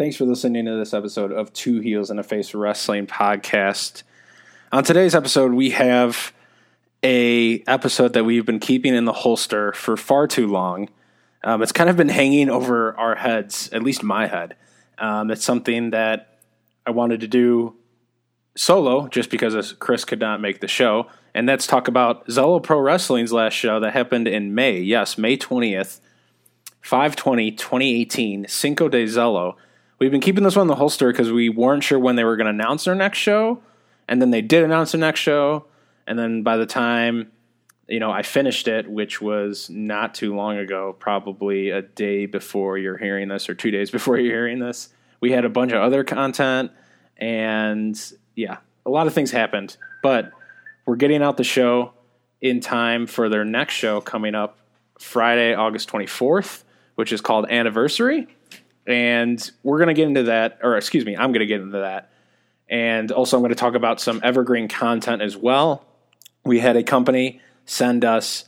Thanks for listening to this episode of Two Heels and a Face Wrestling podcast. On today's episode, we have a episode that we've been keeping in the holster for far too long. Um, it's kind of been hanging over our heads, at least my head. Um, it's something that I wanted to do solo just because Chris could not make the show. And that's talk about Zelo Pro Wrestling's last show that happened in May. Yes, May 20th, 520, 2018, Cinco de Zelo. We've been keeping this one in the holster because we weren't sure when they were going to announce their next show, and then they did announce their next show, and then by the time you know I finished it, which was not too long ago, probably a day before you're hearing this or two days before you're hearing this, we had a bunch of other content, and yeah, a lot of things happened, but we're getting out the show in time for their next show coming up Friday, August 24th, which is called Anniversary and we're going to get into that, or excuse me, I'm going to get into that. And also, I'm going to talk about some evergreen content as well. We had a company send us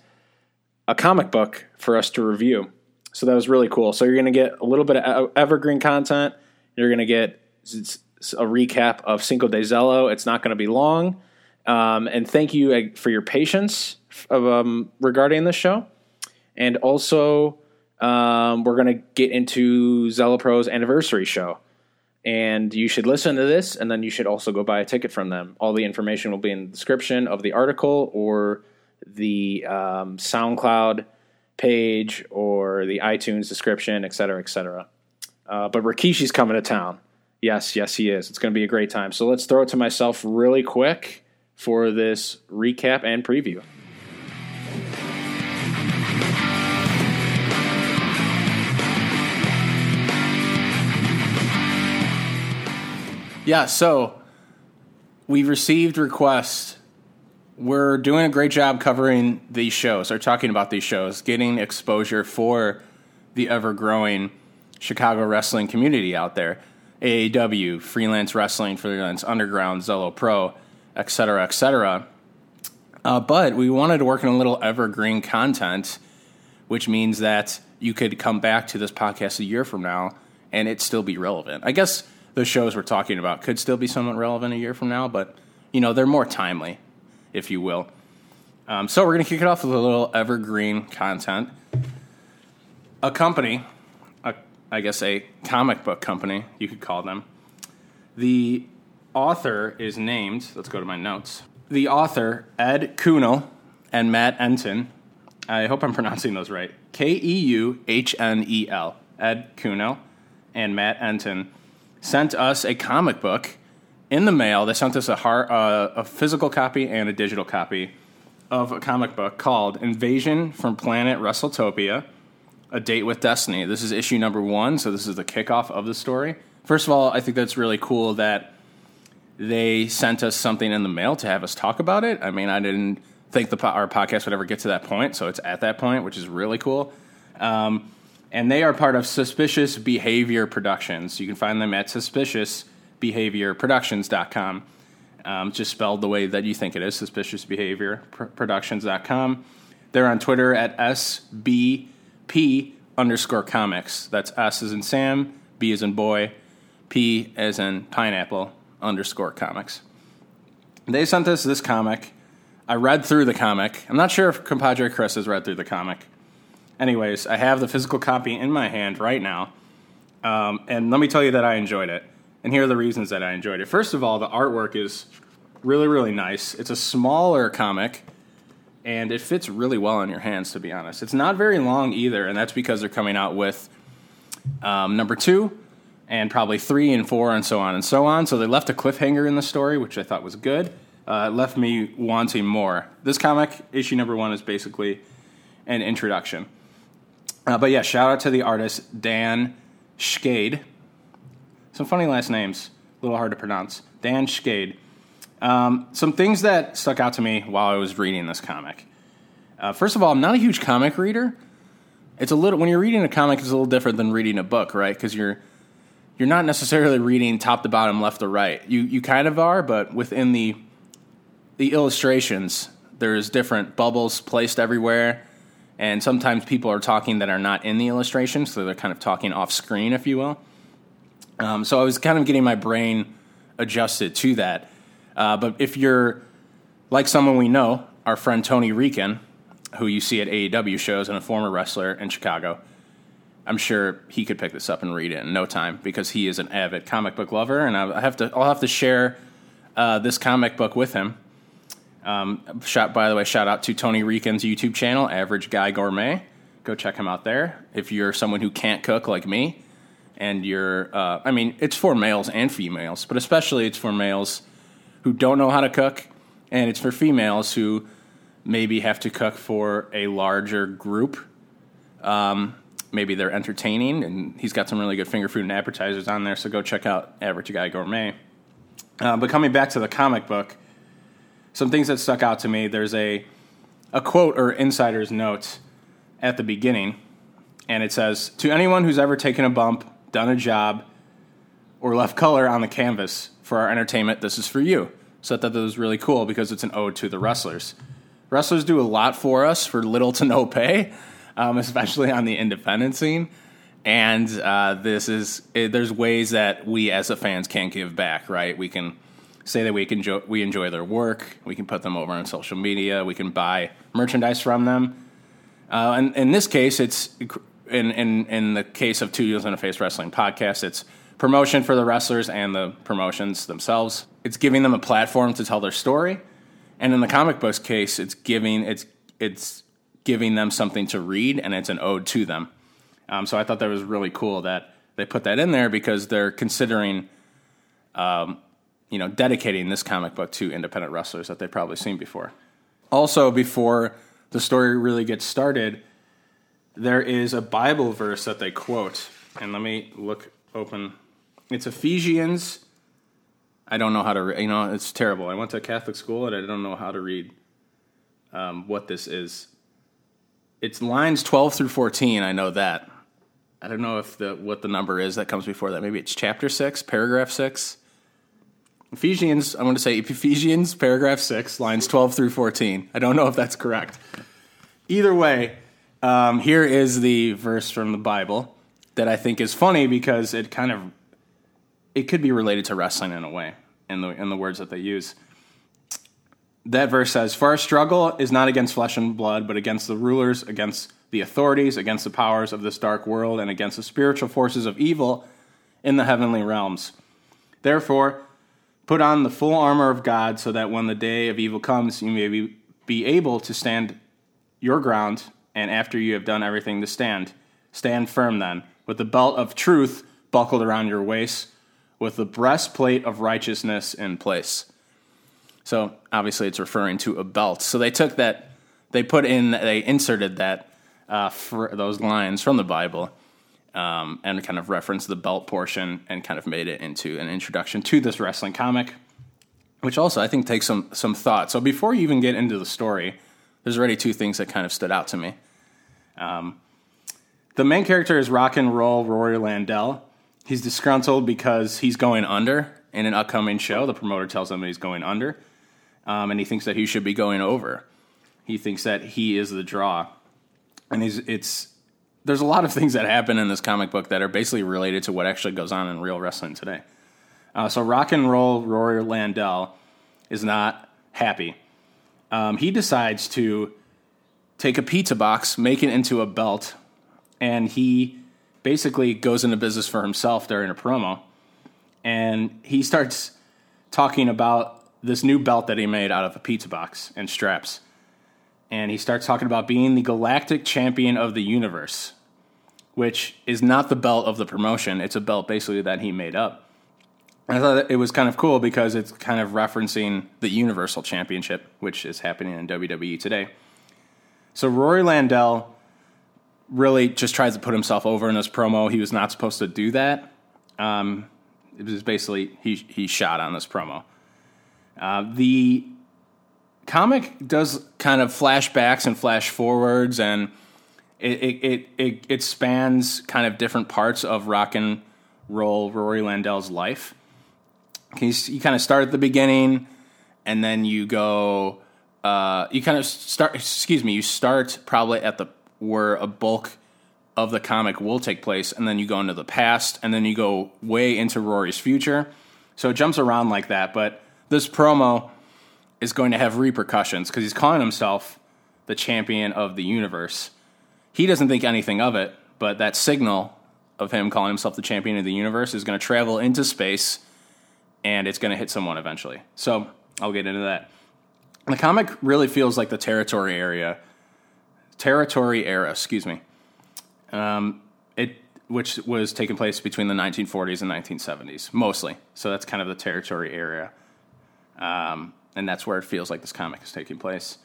a comic book for us to review. So that was really cool. So you're going to get a little bit of evergreen content. You're going to get a recap of Cinco de Zelo. It's not going to be long. Um, and thank you uh, for your patience of, um, regarding this show. And also, um, we're going to get into Zelo Pro's anniversary show. And you should listen to this, and then you should also go buy a ticket from them. All the information will be in the description of the article or the um, SoundCloud page or the iTunes description, et cetera, et cetera. Uh, but Rikishi's coming to town. Yes, yes, he is. It's going to be a great time. So let's throw it to myself really quick for this recap and preview. Yeah, so we've received requests. We're doing a great job covering these shows or talking about these shows, getting exposure for the ever growing Chicago wrestling community out there. AAW, freelance wrestling, freelance underground, Zelo Pro, et cetera, et cetera. Uh, but we wanted to work in a little evergreen content, which means that you could come back to this podcast a year from now and it still be relevant. I guess the shows we're talking about could still be somewhat relevant a year from now, but you know they're more timely, if you will. Um, so we're going to kick it off with a little evergreen content. A company, a, I guess a comic book company, you could call them. The author is named. Let's go to my notes. The author Ed Kuhnel and Matt Enton. I hope I'm pronouncing those right. K E U H N E L. Ed Kuhnel and Matt Enton sent us a comic book in the mail. They sent us a, uh, a physical copy and a digital copy of a comic book called Invasion from Planet WrestleTopia A Date with Destiny. This is issue number one, so this is the kickoff of the story. First of all, I think that's really cool that they sent us something in the mail to have us talk about it. I mean, I didn't think the our podcast would ever get to that point, so it's at that point, which is really cool. Um, and they are part of Suspicious Behavior Productions. You can find them at suspiciousbehaviorproductions.com. Um, just spelled the way that you think it is, suspiciousbehaviorproductions.com. They're on Twitter at SBP underscore comics. That's S as in Sam, B as in boy, P as in pineapple underscore comics. They sent us this comic. I read through the comic. I'm not sure if compadre Chris has read through the comic. Anyways, I have the physical copy in my hand right now. Um, and let me tell you that I enjoyed it. And here are the reasons that I enjoyed it. First of all, the artwork is really, really nice. It's a smaller comic, and it fits really well in your hands, to be honest. It's not very long either, and that's because they're coming out with um, number two and probably three and four and so on and so on. So they left a cliffhanger in the story, which I thought was good. Uh, it left me wanting more. This comic, issue number one, is basically an introduction. Uh, but yeah, shout out to the artist Dan Schade. Some funny last names, a little hard to pronounce. Dan Schade. Um, some things that stuck out to me while I was reading this comic. Uh, first of all, I'm not a huge comic reader. It's a little when you're reading a comic, it's a little different than reading a book, right? Because you're you're not necessarily reading top to bottom, left to right. You you kind of are, but within the the illustrations, there's different bubbles placed everywhere and sometimes people are talking that are not in the illustration, so they're kind of talking off screen, if you will. Um, so I was kind of getting my brain adjusted to that. Uh, but if you're like someone we know, our friend Tony Rican, who you see at AAW shows and a former wrestler in Chicago, I'm sure he could pick this up and read it in no time because he is an avid comic book lover, and I have to I'll have to share uh, this comic book with him. Um, shout by the way, shout out to Tony Rican's YouTube channel, Average Guy Gourmet. Go check him out there. If you're someone who can't cook like me, and you're, uh, I mean, it's for males and females, but especially it's for males who don't know how to cook, and it's for females who maybe have to cook for a larger group. Um, maybe they're entertaining, and he's got some really good finger food and appetizers on there. So go check out Average Guy Gourmet. Uh, but coming back to the comic book, some things that stuck out to me. There's a a quote or insider's note at the beginning, and it says, "To anyone who's ever taken a bump, done a job, or left color on the canvas for our entertainment, this is for you." So I thought that was really cool because it's an ode to the wrestlers. Wrestlers do a lot for us for little to no pay, um, especially on the independent scene. And uh, this is it, there's ways that we as the fans can give back, right? We can say that we can enjoy, we enjoy their work. We can put them over on social media. We can buy merchandise from them. Uh, and in this case, it's in, in in the case of Two Heels and a Face Wrestling podcast, it's promotion for the wrestlers and the promotions themselves. It's giving them a platform to tell their story. And in the comic books case, it's giving it's it's giving them something to read, and it's an ode to them. Um, so I thought that was really cool that they put that in there because they're considering um, you know, dedicating this comic book to independent wrestlers that they've probably seen before. Also, before the story really gets started, there is a Bible verse that they quote. And let me look open. It's Ephesians. I don't know how to. You know, it's terrible. I went to Catholic school and I don't know how to read um, what this is. It's lines 12 through 14. I know that. I don't know if the what the number is that comes before that. Maybe it's chapter 6, paragraph 6. Ephesians, I'm going to say Ephesians paragraph 6, lines 12 through 14. I don't know if that's correct. Either way, um, here is the verse from the Bible that I think is funny because it kind of it could be related to wrestling in a way in the in the words that they use. That verse says, "For our struggle is not against flesh and blood, but against the rulers, against the authorities, against the powers of this dark world, and against the spiritual forces of evil in the heavenly realms. Therefore, Put on the full armor of God so that when the day of evil comes, you may be, be able to stand your ground, and after you have done everything to stand, stand firm then, with the belt of truth buckled around your waist, with the breastplate of righteousness in place. So obviously, it's referring to a belt. So they took that, they put in, they inserted that uh, those lines from the Bible um, and kind of referenced the belt portion and kind of made it into an introduction to this wrestling comic, which also I think takes some some thought. So before you even get into the story, there's already two things that kind of stood out to me. Um, the main character is rock and roll Rory Landell. He's disgruntled because he's going under in an upcoming show. The promoter tells him he's going under, um, and he thinks that he should be going over. He thinks that he is the draw, and he's it's there's a lot of things that happen in this comic book that are basically related to what actually goes on in real wrestling today. Uh, so rock and roll Rory Landell is not happy. Um, he decides to take a pizza box, make it into a belt, and he basically goes into business for himself during a promo. And he starts talking about this new belt that he made out of a pizza box and straps and he starts talking about being the galactic champion of the universe, which is not the belt of the promotion. It's a belt basically that he made up. And I thought it was kind of cool because it's kind of referencing the Universal Championship, which is happening in WWE today. So Rory Landell really just tries to put himself over in this promo. He was not supposed to do that. Um, it was basically he he shot on this promo. Uh, the comic does kind of flashbacks and flash forwards, and it it it it, spans kind of different parts of rock and roll Rory Landell's life. You, you kind of start at the beginning, and then you go. Uh, you kind of start. Excuse me. You start probably at the where a bulk of the comic will take place, and then you go into the past, and then you go way into Rory's future. So it jumps around like that. But this promo is going to have repercussions because he's calling himself the champion of the universe. He doesn't think anything of it, but that signal of him calling himself the champion of the universe is going to travel into space and it's going to hit someone eventually. So I'll get into that. The comic really feels like the territory area, territory era, excuse me. Um, it which was taking place between the 1940s and 1970s, mostly. So that's kind of the territory area, um, and that's where it feels like this comic is taking place.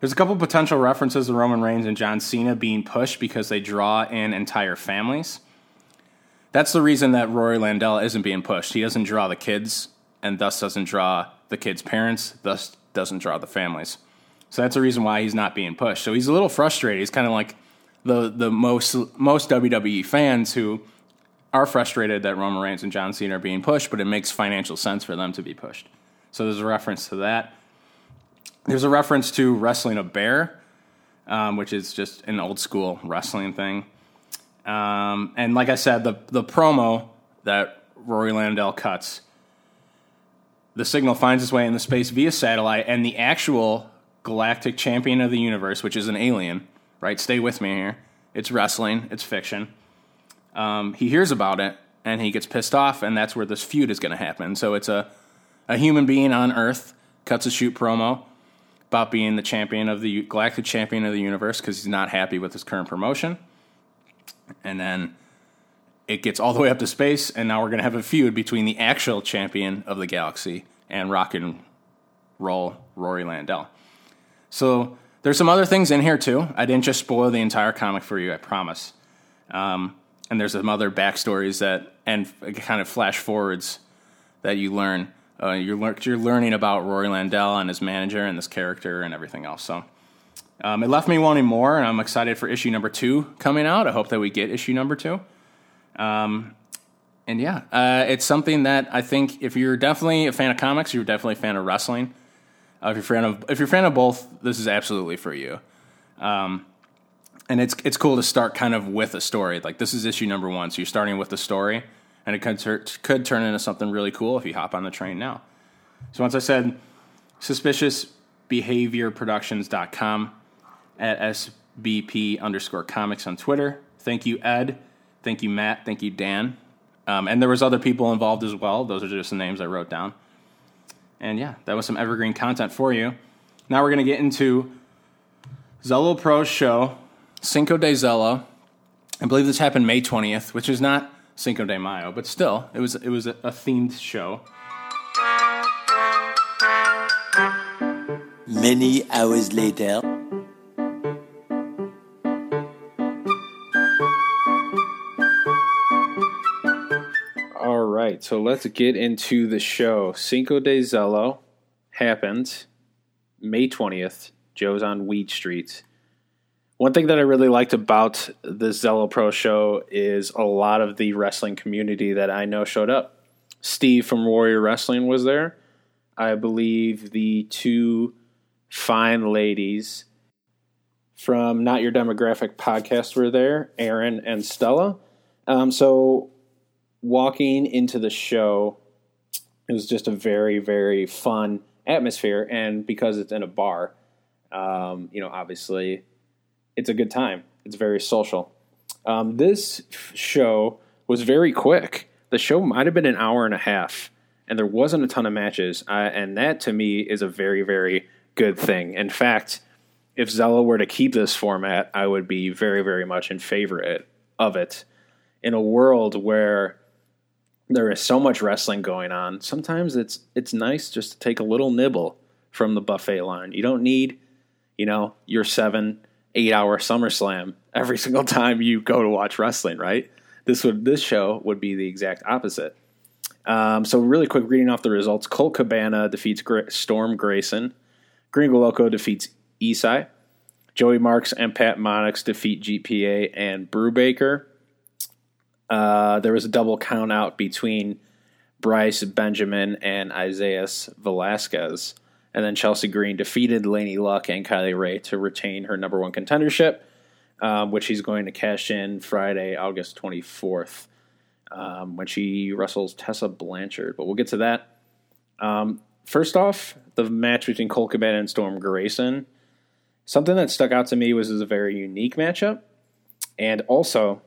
There's a couple potential references to Roman Reigns and John Cena being pushed because they draw in entire families. That's the reason that Rory Landell isn't being pushed. He doesn't draw the kids, and thus doesn't draw the kids' parents, thus doesn't draw the families. So that's the reason why he's not being pushed. So he's a little frustrated. He's kind of like the the most most WWE fans who are frustrated that Roman Reigns and John Cena are being pushed, but it makes financial sense for them to be pushed. So there's a reference to that. There's a reference to wrestling a bear, um, which is just an old school wrestling thing. Um, and like I said, the the promo that Rory Landell cuts, the signal finds its way in the space via satellite, and the actual galactic champion of the universe, which is an alien, right? Stay with me here. It's wrestling, it's fiction. Um, he hears about it and he gets pissed off, and that's where this feud is going to happen. So it's a, a human being on Earth cuts a shoot promo about being the champion of the galactic champion of the universe because he's not happy with his current promotion. And then it gets all the way up to space, and now we're going to have a feud between the actual champion of the galaxy and rock and roll Rory Landell. So there's some other things in here too. I didn't just spoil the entire comic for you, I promise. Um, and there's some other backstories that and kind of flash forwards that you learn. Uh, you're you're learning about Rory Landell and his manager and this character and everything else. So um, it left me wanting more, and I'm excited for issue number two coming out. I hope that we get issue number two. Um, and yeah, uh, it's something that I think if you're definitely a fan of comics, you're definitely a fan of wrestling. Uh, if you're fan of if you're fan of both, this is absolutely for you. Um, and it's it's cool to start kind of with a story. Like this is issue number one, so you're starting with the story, and it could ter- could turn into something really cool if you hop on the train now. So once I said suspiciousbehaviorproductions.com at sbp underscore comics on Twitter. Thank you, Ed. Thank you, Matt. Thank you, Dan. Um, and there was other people involved as well. Those are just the names I wrote down. And yeah, that was some evergreen content for you. Now we're going to get into Zelo Pro's show, Cinco de Zelo. I believe this happened May 20th, which is not Cinco de Mayo, but still, it was it was a, a themed show. Many hours later. All right, so let's get into the show. Cinco de Zelo happened May 20th. Joe's on Weed Street. One thing that I really liked about the Zelo Pro show is a lot of the wrestling community that I know showed up. Steve from Warrior Wrestling was there. I believe the two fine ladies from Not Your Demographic podcast were there, Aaron and Stella. Um, so walking into the show, it was just a very, very fun atmosphere. And because it's in a bar, um, you know, obviously it's a good time. It's very social. Um, this show was very quick. The show might have been an hour and a half, and there wasn't a ton of matches. Uh, and that to me is a very, very good thing. In fact, if Zelo were to keep this format, I would be very, very much in favor of it. In a world where there is so much wrestling going on. Sometimes it's it's nice just to take a little nibble from the buffet line. You don't need, you know, your seven, eight hour SummerSlam every single time you go to watch wrestling, right? This would this show would be the exact opposite. Um, so really quick, reading off the results: Colt Cabana defeats Storm Grayson. Gringo Loco defeats Isai. Joey Marks and Pat Monix defeat GPA and Brubaker. Uh, there was a double count out between Bryce Benjamin and Isaiah Velasquez. And then Chelsea Green defeated Laynie Luck and Kylie Rae to retain her number one contendership. um, which she's going to cash in Friday, August 24th, um, when she wrestles Tessa Blanchard. But we'll get to that. Um, first off, the match between Colt Cabana and Storm Grayson. Something that stuck out to me was, was a very unique matchup, and also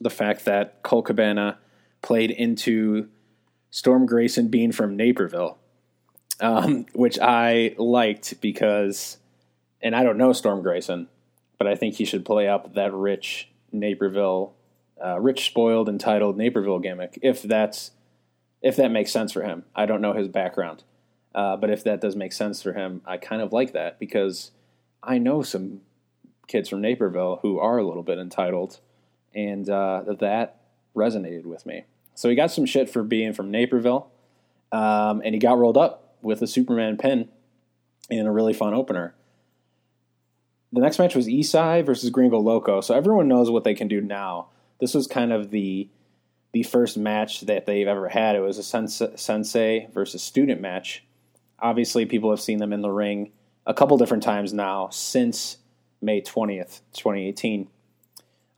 the fact that Colt Cabana played into Storm Grayson being from Naperville, um, which I liked because, and I don't know Storm Grayson, but I think he should play up that rich Naperville, uh, rich, spoiled, entitled Naperville gimmick if that's if that makes sense for him. I don't know his background, uh, but if that does make sense for him, I kind of like that because I know some kids from Naperville who are a little bit entitled, and uh, that resonated with me. So he got some shit for being from Naperville, um, and he got rolled up with a Superman pin in a really fun opener. The next match was Isai versus Gringo Loco. So everyone knows what they can do now. This was kind of the the first match that they've ever had. It was a sensei versus student match. Obviously, people have seen them in the ring a couple different times now since May 20th, 2018.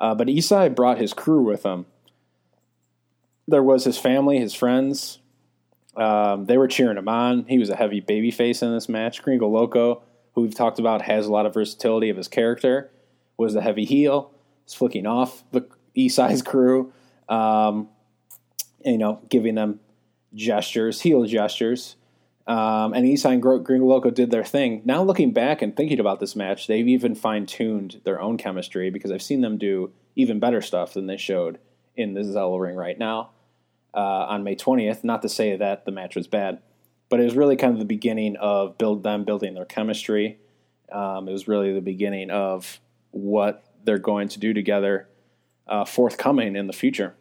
Uh, but Isai brought his crew with him. There was his family, his friends. Um, they were cheering him on. He was a heavy baby face in this match. Gringo Loco, who we've talked about, has a lot of versatility of his character, was the heavy heel. He's flicking off the Isai's crew, um, you know, giving them gestures, heel gestures. Um, and Isai and Gringo Loco did their thing. Now looking back and thinking about this match, they've even fine tuned their own chemistry because I've seen them do even better stuff than they showed in the Zelo ring right now uh, on May 20th. Not to say that the match was bad, but it was really kind of the beginning of build them building their chemistry. Um, it was really the beginning of what they're going to do together uh, forthcoming in the future.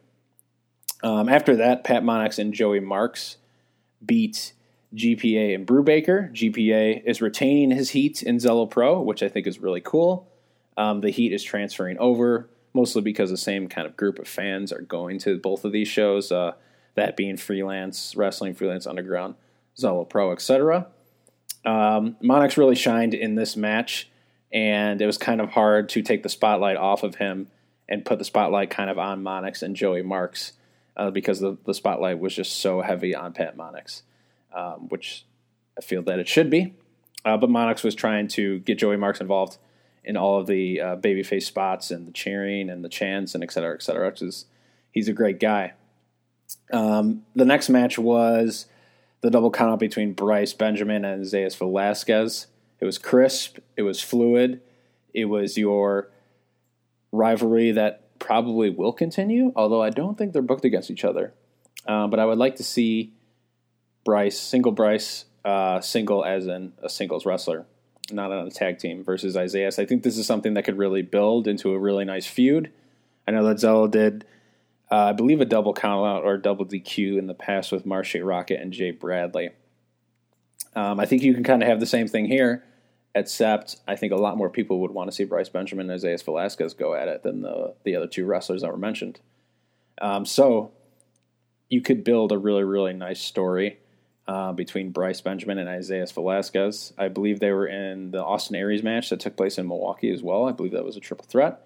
Um, after that, Pat Monix and Joey Marks beat GPA and Brubaker. GPA is retaining his heat in Zelo Pro, which I think is really cool. Um, the heat is transferring over, mostly because the same kind of group of fans are going to both of these shows, uh, that being freelance, wrestling, freelance underground, Zelo Pro, etc. Um, Monix really shined in this match, and it was kind of hard to take the spotlight off of him and put the spotlight kind of on Monix and Joey Marks uh, because the, the spotlight was just so heavy on Pat Monix um, which I feel that it should be. Uh, but Monix was trying to get Joey Marks involved in all of the uh, babyface spots and the cheering and the chants and et cetera, et cetera, which is he's a great guy. Um, the next match was the double countout between Bryce Benjamin and Zayas Velasquez. It was crisp, it was fluid, it was your rivalry that probably will continue, although I don't think they're booked against each other. Um, but I would like to see Bryce, single Bryce, uh, single as in a singles wrestler, not on a tag team versus Isaiah. So I think this is something that could really build into a really nice feud. I know that Zelo did, uh, I believe, a double count out or double DQ in the past with Marshe Rocket and Jay Bradley. Um, I think you can kind of have the same thing here, except I think a lot more people would want to see Bryce Benjamin and Isaiah Velasquez go at it than the, the other two wrestlers that were mentioned. Um, so you could build a really, really nice story uh, between Bryce Benjamin and Isaiah Velasquez. I believe they were in the Austin Aries match that took place in Milwaukee as well. I believe that was a triple threat.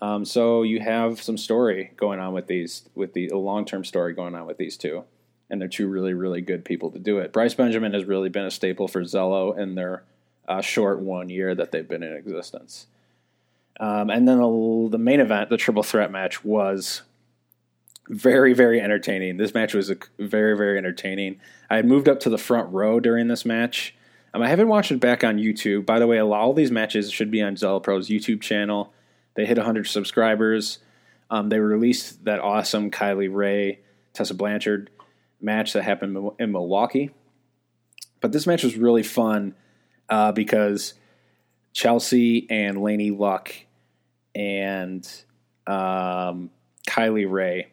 Um, so you have some story going on with these, with the long term story going on with these two, and they're two really really good people to do it. Bryce Benjamin has really been a staple for Zelo in their uh, short one year that they've been in existence. Um, and then the, the main event, the triple threat match, was very very entertaining. This match was very very entertaining. I had moved up to the front row during this match. Um, I haven't watched it back on YouTube. By the way, all these matches should be on Zelo Pro's YouTube channel. They hit 100 subscribers. Um, they released that awesome Kylie Rae Tessa Blanchard match that happened in Milwaukee. But this match was really fun uh, because Chelsea and Laynie Luck and um, Kylie Rae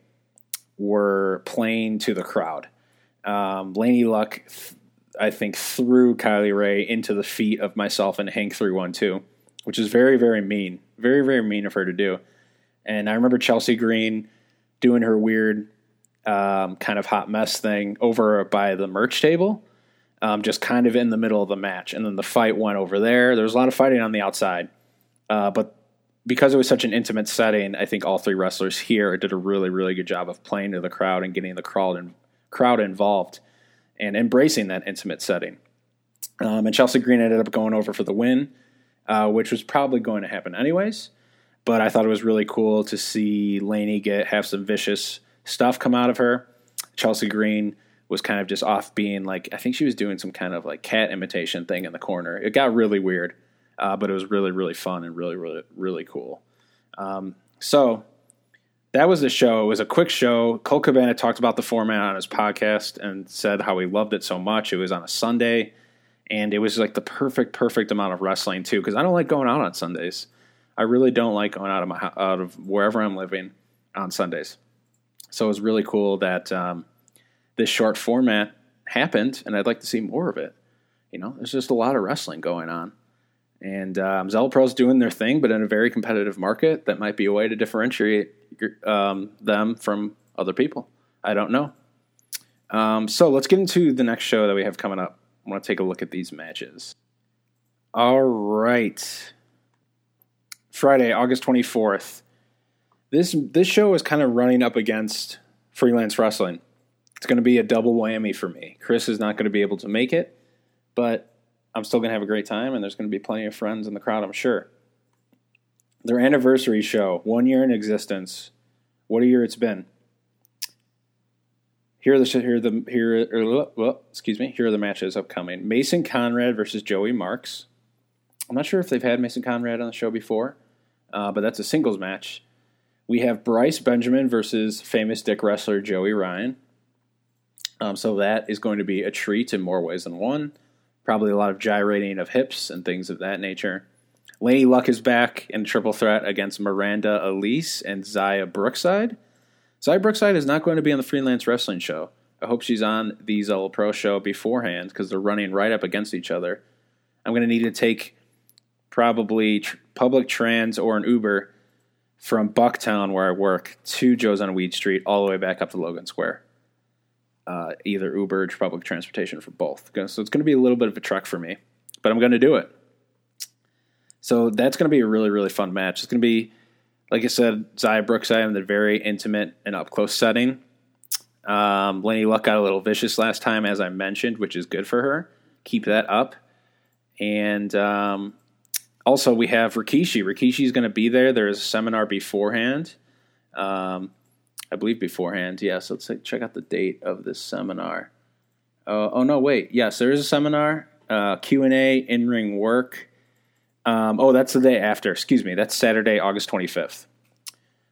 were playing to the crowd. Um, Laynie Luck, I think, threw Kylie Rae into the feet of myself and Hank 312, which is very, very mean. Very, very mean of her to do. And I remember Chelsea Green doing her weird um, kind of hot mess thing over by the merch table, um, just kind of in the middle of the match. And then the fight went over there. There was a lot of fighting on the outside. Uh, but because it was such an intimate setting, I think all three wrestlers here did a really, really good job of playing to the crowd and getting the crowd and crowd involved and embracing that intimate setting. Um, and Chelsea Green ended up going over for the win, uh, which was probably going to happen anyways. But I thought it was really cool to see Laynie get have some vicious stuff come out of her. Chelsea Green was kind of just off being like I think she was doing some kind of like cat imitation thing in the corner. It got really weird, uh, but it was really really fun and really really really cool. Um, so that was the show. It was a quick show. Colt Cabana talked about the format on his podcast and said how he loved it so much. It was on a Sunday, and it was like the perfect perfect amount of wrestling too. Because I don't like going out on Sundays. I really don't like going out of my out of wherever I'm living on Sundays. So it was really cool that um, this short format happened, and I'd like to see more of it. You know, there's just a lot of wrestling going on. And um, Pro's doing their thing, but in a very competitive market, that might be a way to differentiate um, them from other people. I don't know. Um, so let's get into the next show that we have coming up. I want to take a look at these matches. All right. Friday, August 24th. This this show is kind of running up against freelance wrestling. It's going to be a double whammy for me. Chris is not going to be able to make it, but I'm still going to have a great time, and there's going to be plenty of friends in the crowd, I'm sure. Their anniversary show, one year in existence. What a year it's been. Here are the here are the here well, excuse me. Here are the matches upcoming. Mason Conrad versus Joey Marks. I'm not sure if they've had Mason Conrad on the show before, uh, but that's a singles match. We have Bryce Benjamin versus famous dick wrestler Joey Ryan. Um, so that is going to be a treat in more ways than one. Probably a lot of gyrating of hips and things of that nature. Laynie Luck is back in triple threat against Miranda Elise and Xia Brookside. Xia Brookside is not going to be on the freelance wrestling show. I hope she's on the Zelo Pro show beforehand because they're running right up against each other. I'm going to need to take probably tr- public trans or an Uber from Bucktown, where I work, to Joe's on Weed Street, all the way back up to Logan Square. Uh, either Uber or public transportation for both. So it's going to be a little bit of a trek for me, but I'm going to do it. So that's going to be a really, really fun match. It's going to be, like I said, Xia Brookside in the very intimate and up close setting. Um, Laynie Luck got a little vicious last time, as I mentioned, which is good for her. Keep that up. And um, also, we have Rikishi. Is going to be there. There's a seminar beforehand. Um, I believe beforehand. Yes, let's check out the date of this seminar. Uh, oh no, wait. Yes, there is a seminar. Uh, Q and A, in ring work. Um, oh, that's the day after. Excuse me. That's Saturday, August 25th.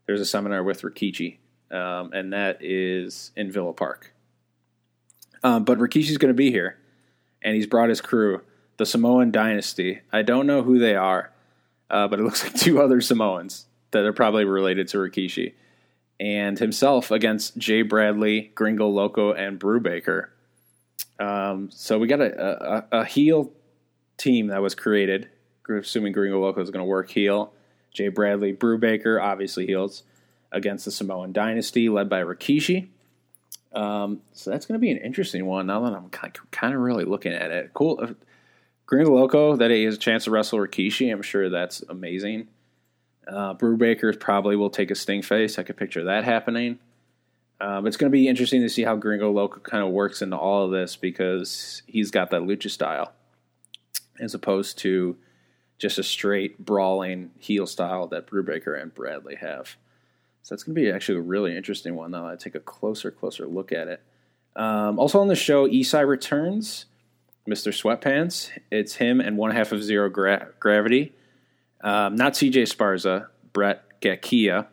There's a seminar with Rikishi, um, and that is in Villa Park. Um, but Rikishi's going to be here, and he's brought his crew the Samoan Dynasty. I don't know who they are, uh, but it looks like two other Samoans that are probably related to Rikishi. And himself against Jay Bradley, Gringo Loco, and Brubaker. Um, so we got a, a, a, heel team that was created, assuming Gringo Loco is going to work heel. Jay Bradley, Brubaker, obviously heels, against the Samoan Dynasty, led by Rikishi. Um, so that's going to be an interesting one. Now that I'm kind of really looking at it, cool. Gringo Loco that he has a chance to wrestle Rikishi. I'm sure that's amazing. Uh, probably will take a sting face. I could picture that happening. Um, it's going to be interesting to see how Gringo Loco kind of works into all of this because he's got that lucha style as opposed to just a straight brawling heel style that Brubaker and Bradley have. So that's going to be actually a really interesting one. Now I take a closer, closer look at it. Um, also on the show, Isai returns. Mr. Sweatpants. It's him and one half of Zero Gra- Gravity. Um, not CJ Sparza, Brett Gakiya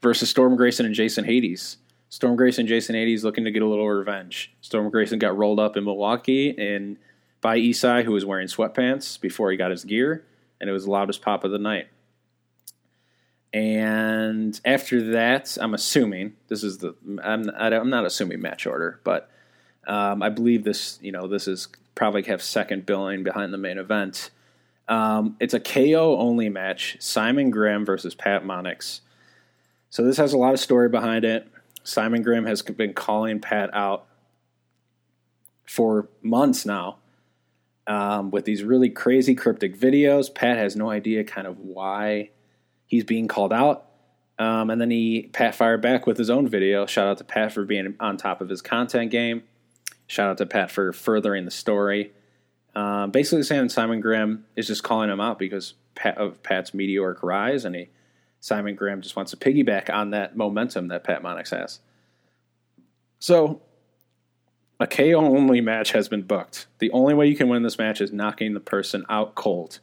versus Storm Grayson and Jason Hades. Storm Grayson, and Jason Hades looking to get a little revenge. Storm Grayson got rolled up in Milwaukee and by Isai, who was wearing sweatpants before he got his gear, and it was the loudest pop of the night. And after that, I'm assuming this is the I'm I'm not assuming match order, but um, I believe this, you know, this is probably have second billing behind the main event. Um, it's a KO only match: Simon Grimm versus Pat Monix. So this has a lot of story behind it. Simon Grimm has been calling Pat out for months now um, with these really crazy cryptic videos. Pat has no idea kind of why he's being called out. Um, and then he Pat fired back with his own video. Shout out to Pat for being on top of his content game. Shout out to Pat for furthering the story. Um, basically saying Simon Grimm is just calling him out because Pat, of Pat's meteoric rise, and he Simon Grimm just wants to piggyback on that momentum that Pat Monix has. So, a KO only match has been booked. The only way you can win this match is knocking the person out cold.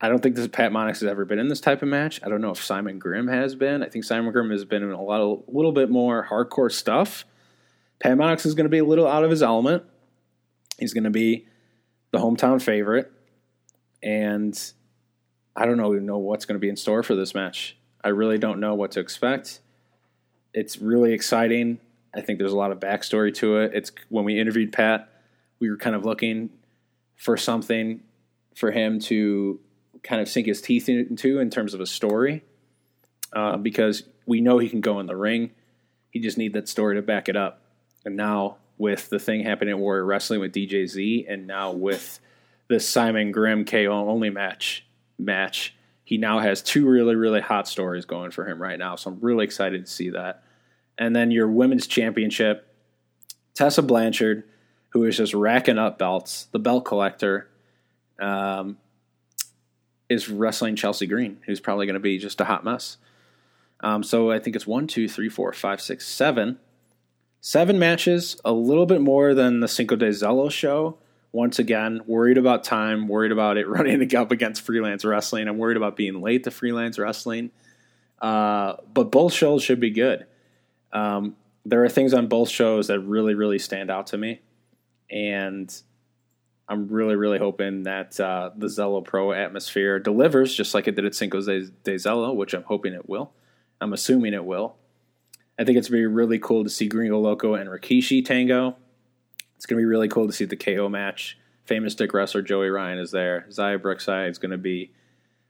I don't think this Pat Monix has ever been in this type of match. I don't know if Simon Grimm has been. I think Simon Grimm has been in a lot of, little bit more hardcore stuff. Pat Monix is going to be a little out of his element. He's going to be the hometown favorite, and I don't know know what's going to be in store for this match. I really don't know what to expect. It's really exciting. I think there's a lot of backstory to it. It's when we interviewed Pat, we were kind of looking for something for him to kind of sink his teeth into in terms of a story, uh, because we know he can go in the ring. He just need that story to back it up. And now with the thing happening at Warrior Wrestling with DJZ, and now with the Simon Grimm KO only match match, he now has two really really hot stories going for him right now. So I'm really excited to see that. And then your women's championship, Tessa Blanchard, who is just racking up belts, the belt collector, um, is wrestling Chelsea Green, who's probably going to be just a hot mess. Um, so I think it's one, two, three, four, five, six, seven Seven matches, a little bit more than the Cinco de Zelo show. Once again, worried about time, worried about it running up against freelance wrestling. I'm worried about being late to freelance wrestling. Uh, but both shows should be good. Um, there are things on both shows that really, really stand out to me. And I'm really, really hoping that uh, the Zelo Pro atmosphere delivers just like it did at Cinco de, de Zelo, which I'm hoping it will. I'm assuming it will. I think it's going to be really cool to see Gringo Loco and Rikishi tango. It's going to be really cool to see the KO match. Famous Dick wrestler Joey Ryan is there. Xia Brookside is going to be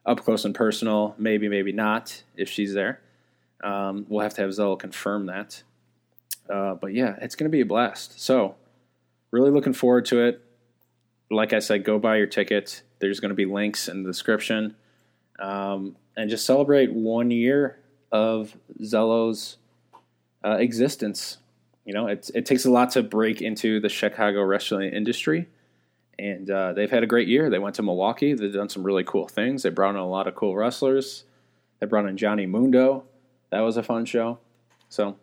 up close and personal. Maybe, maybe not if she's there. Um, we'll have to have Zelo confirm that. Uh, but yeah, it's going to be a blast. So, really looking forward to it. Like I said, go buy your ticket. There's going to be links in the description. Um, and just celebrate one year of Zelo's uh, existence. You know, it, it takes a lot to break into the Chicago wrestling industry. And uh, they've had a great year. They went to Milwaukee. They've done some really cool things. They brought in a lot of cool wrestlers. They brought in Johnny Mundo. That was a fun show. So,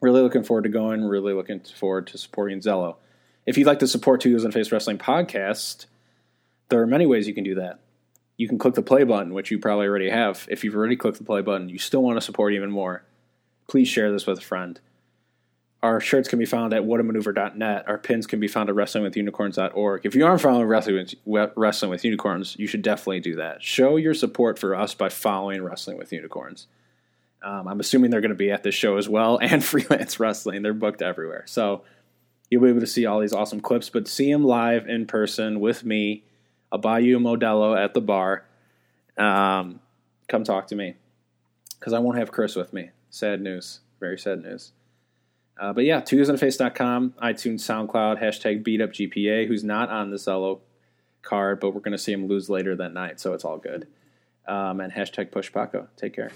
really looking forward to going. Really looking forward to supporting Zelo. If you'd like to support Two and Face Wrestling podcast, there are many ways you can do that. You can click the play button, which you probably already have. If you've already clicked the play button, you still want to support even more please share this with a friend. Our shirts can be found at whatamaneuver.net. Our pins can be found at wrestlingwithunicorns.org. If you aren't following Wrestling with, Wrestling with Unicorns, you should definitely do that. Show your support for us by following Wrestling with Unicorns. Um, I'm assuming they're going to be at this show as well and freelance wrestling. They're booked everywhere. So you'll be able to see all these awesome clips, but see them live in person with me. I'll buy you a Modelo at the bar. Um, come talk to me because I won't have Chris with me. Sad news. Very sad news. Uh, but yeah, twosonface.com, iTunes, SoundCloud, hashtag beatupgpa, who's not on the Zelo card, but we're going to see him lose later that night, so it's all good. Um, and hashtag push Paco. Take care.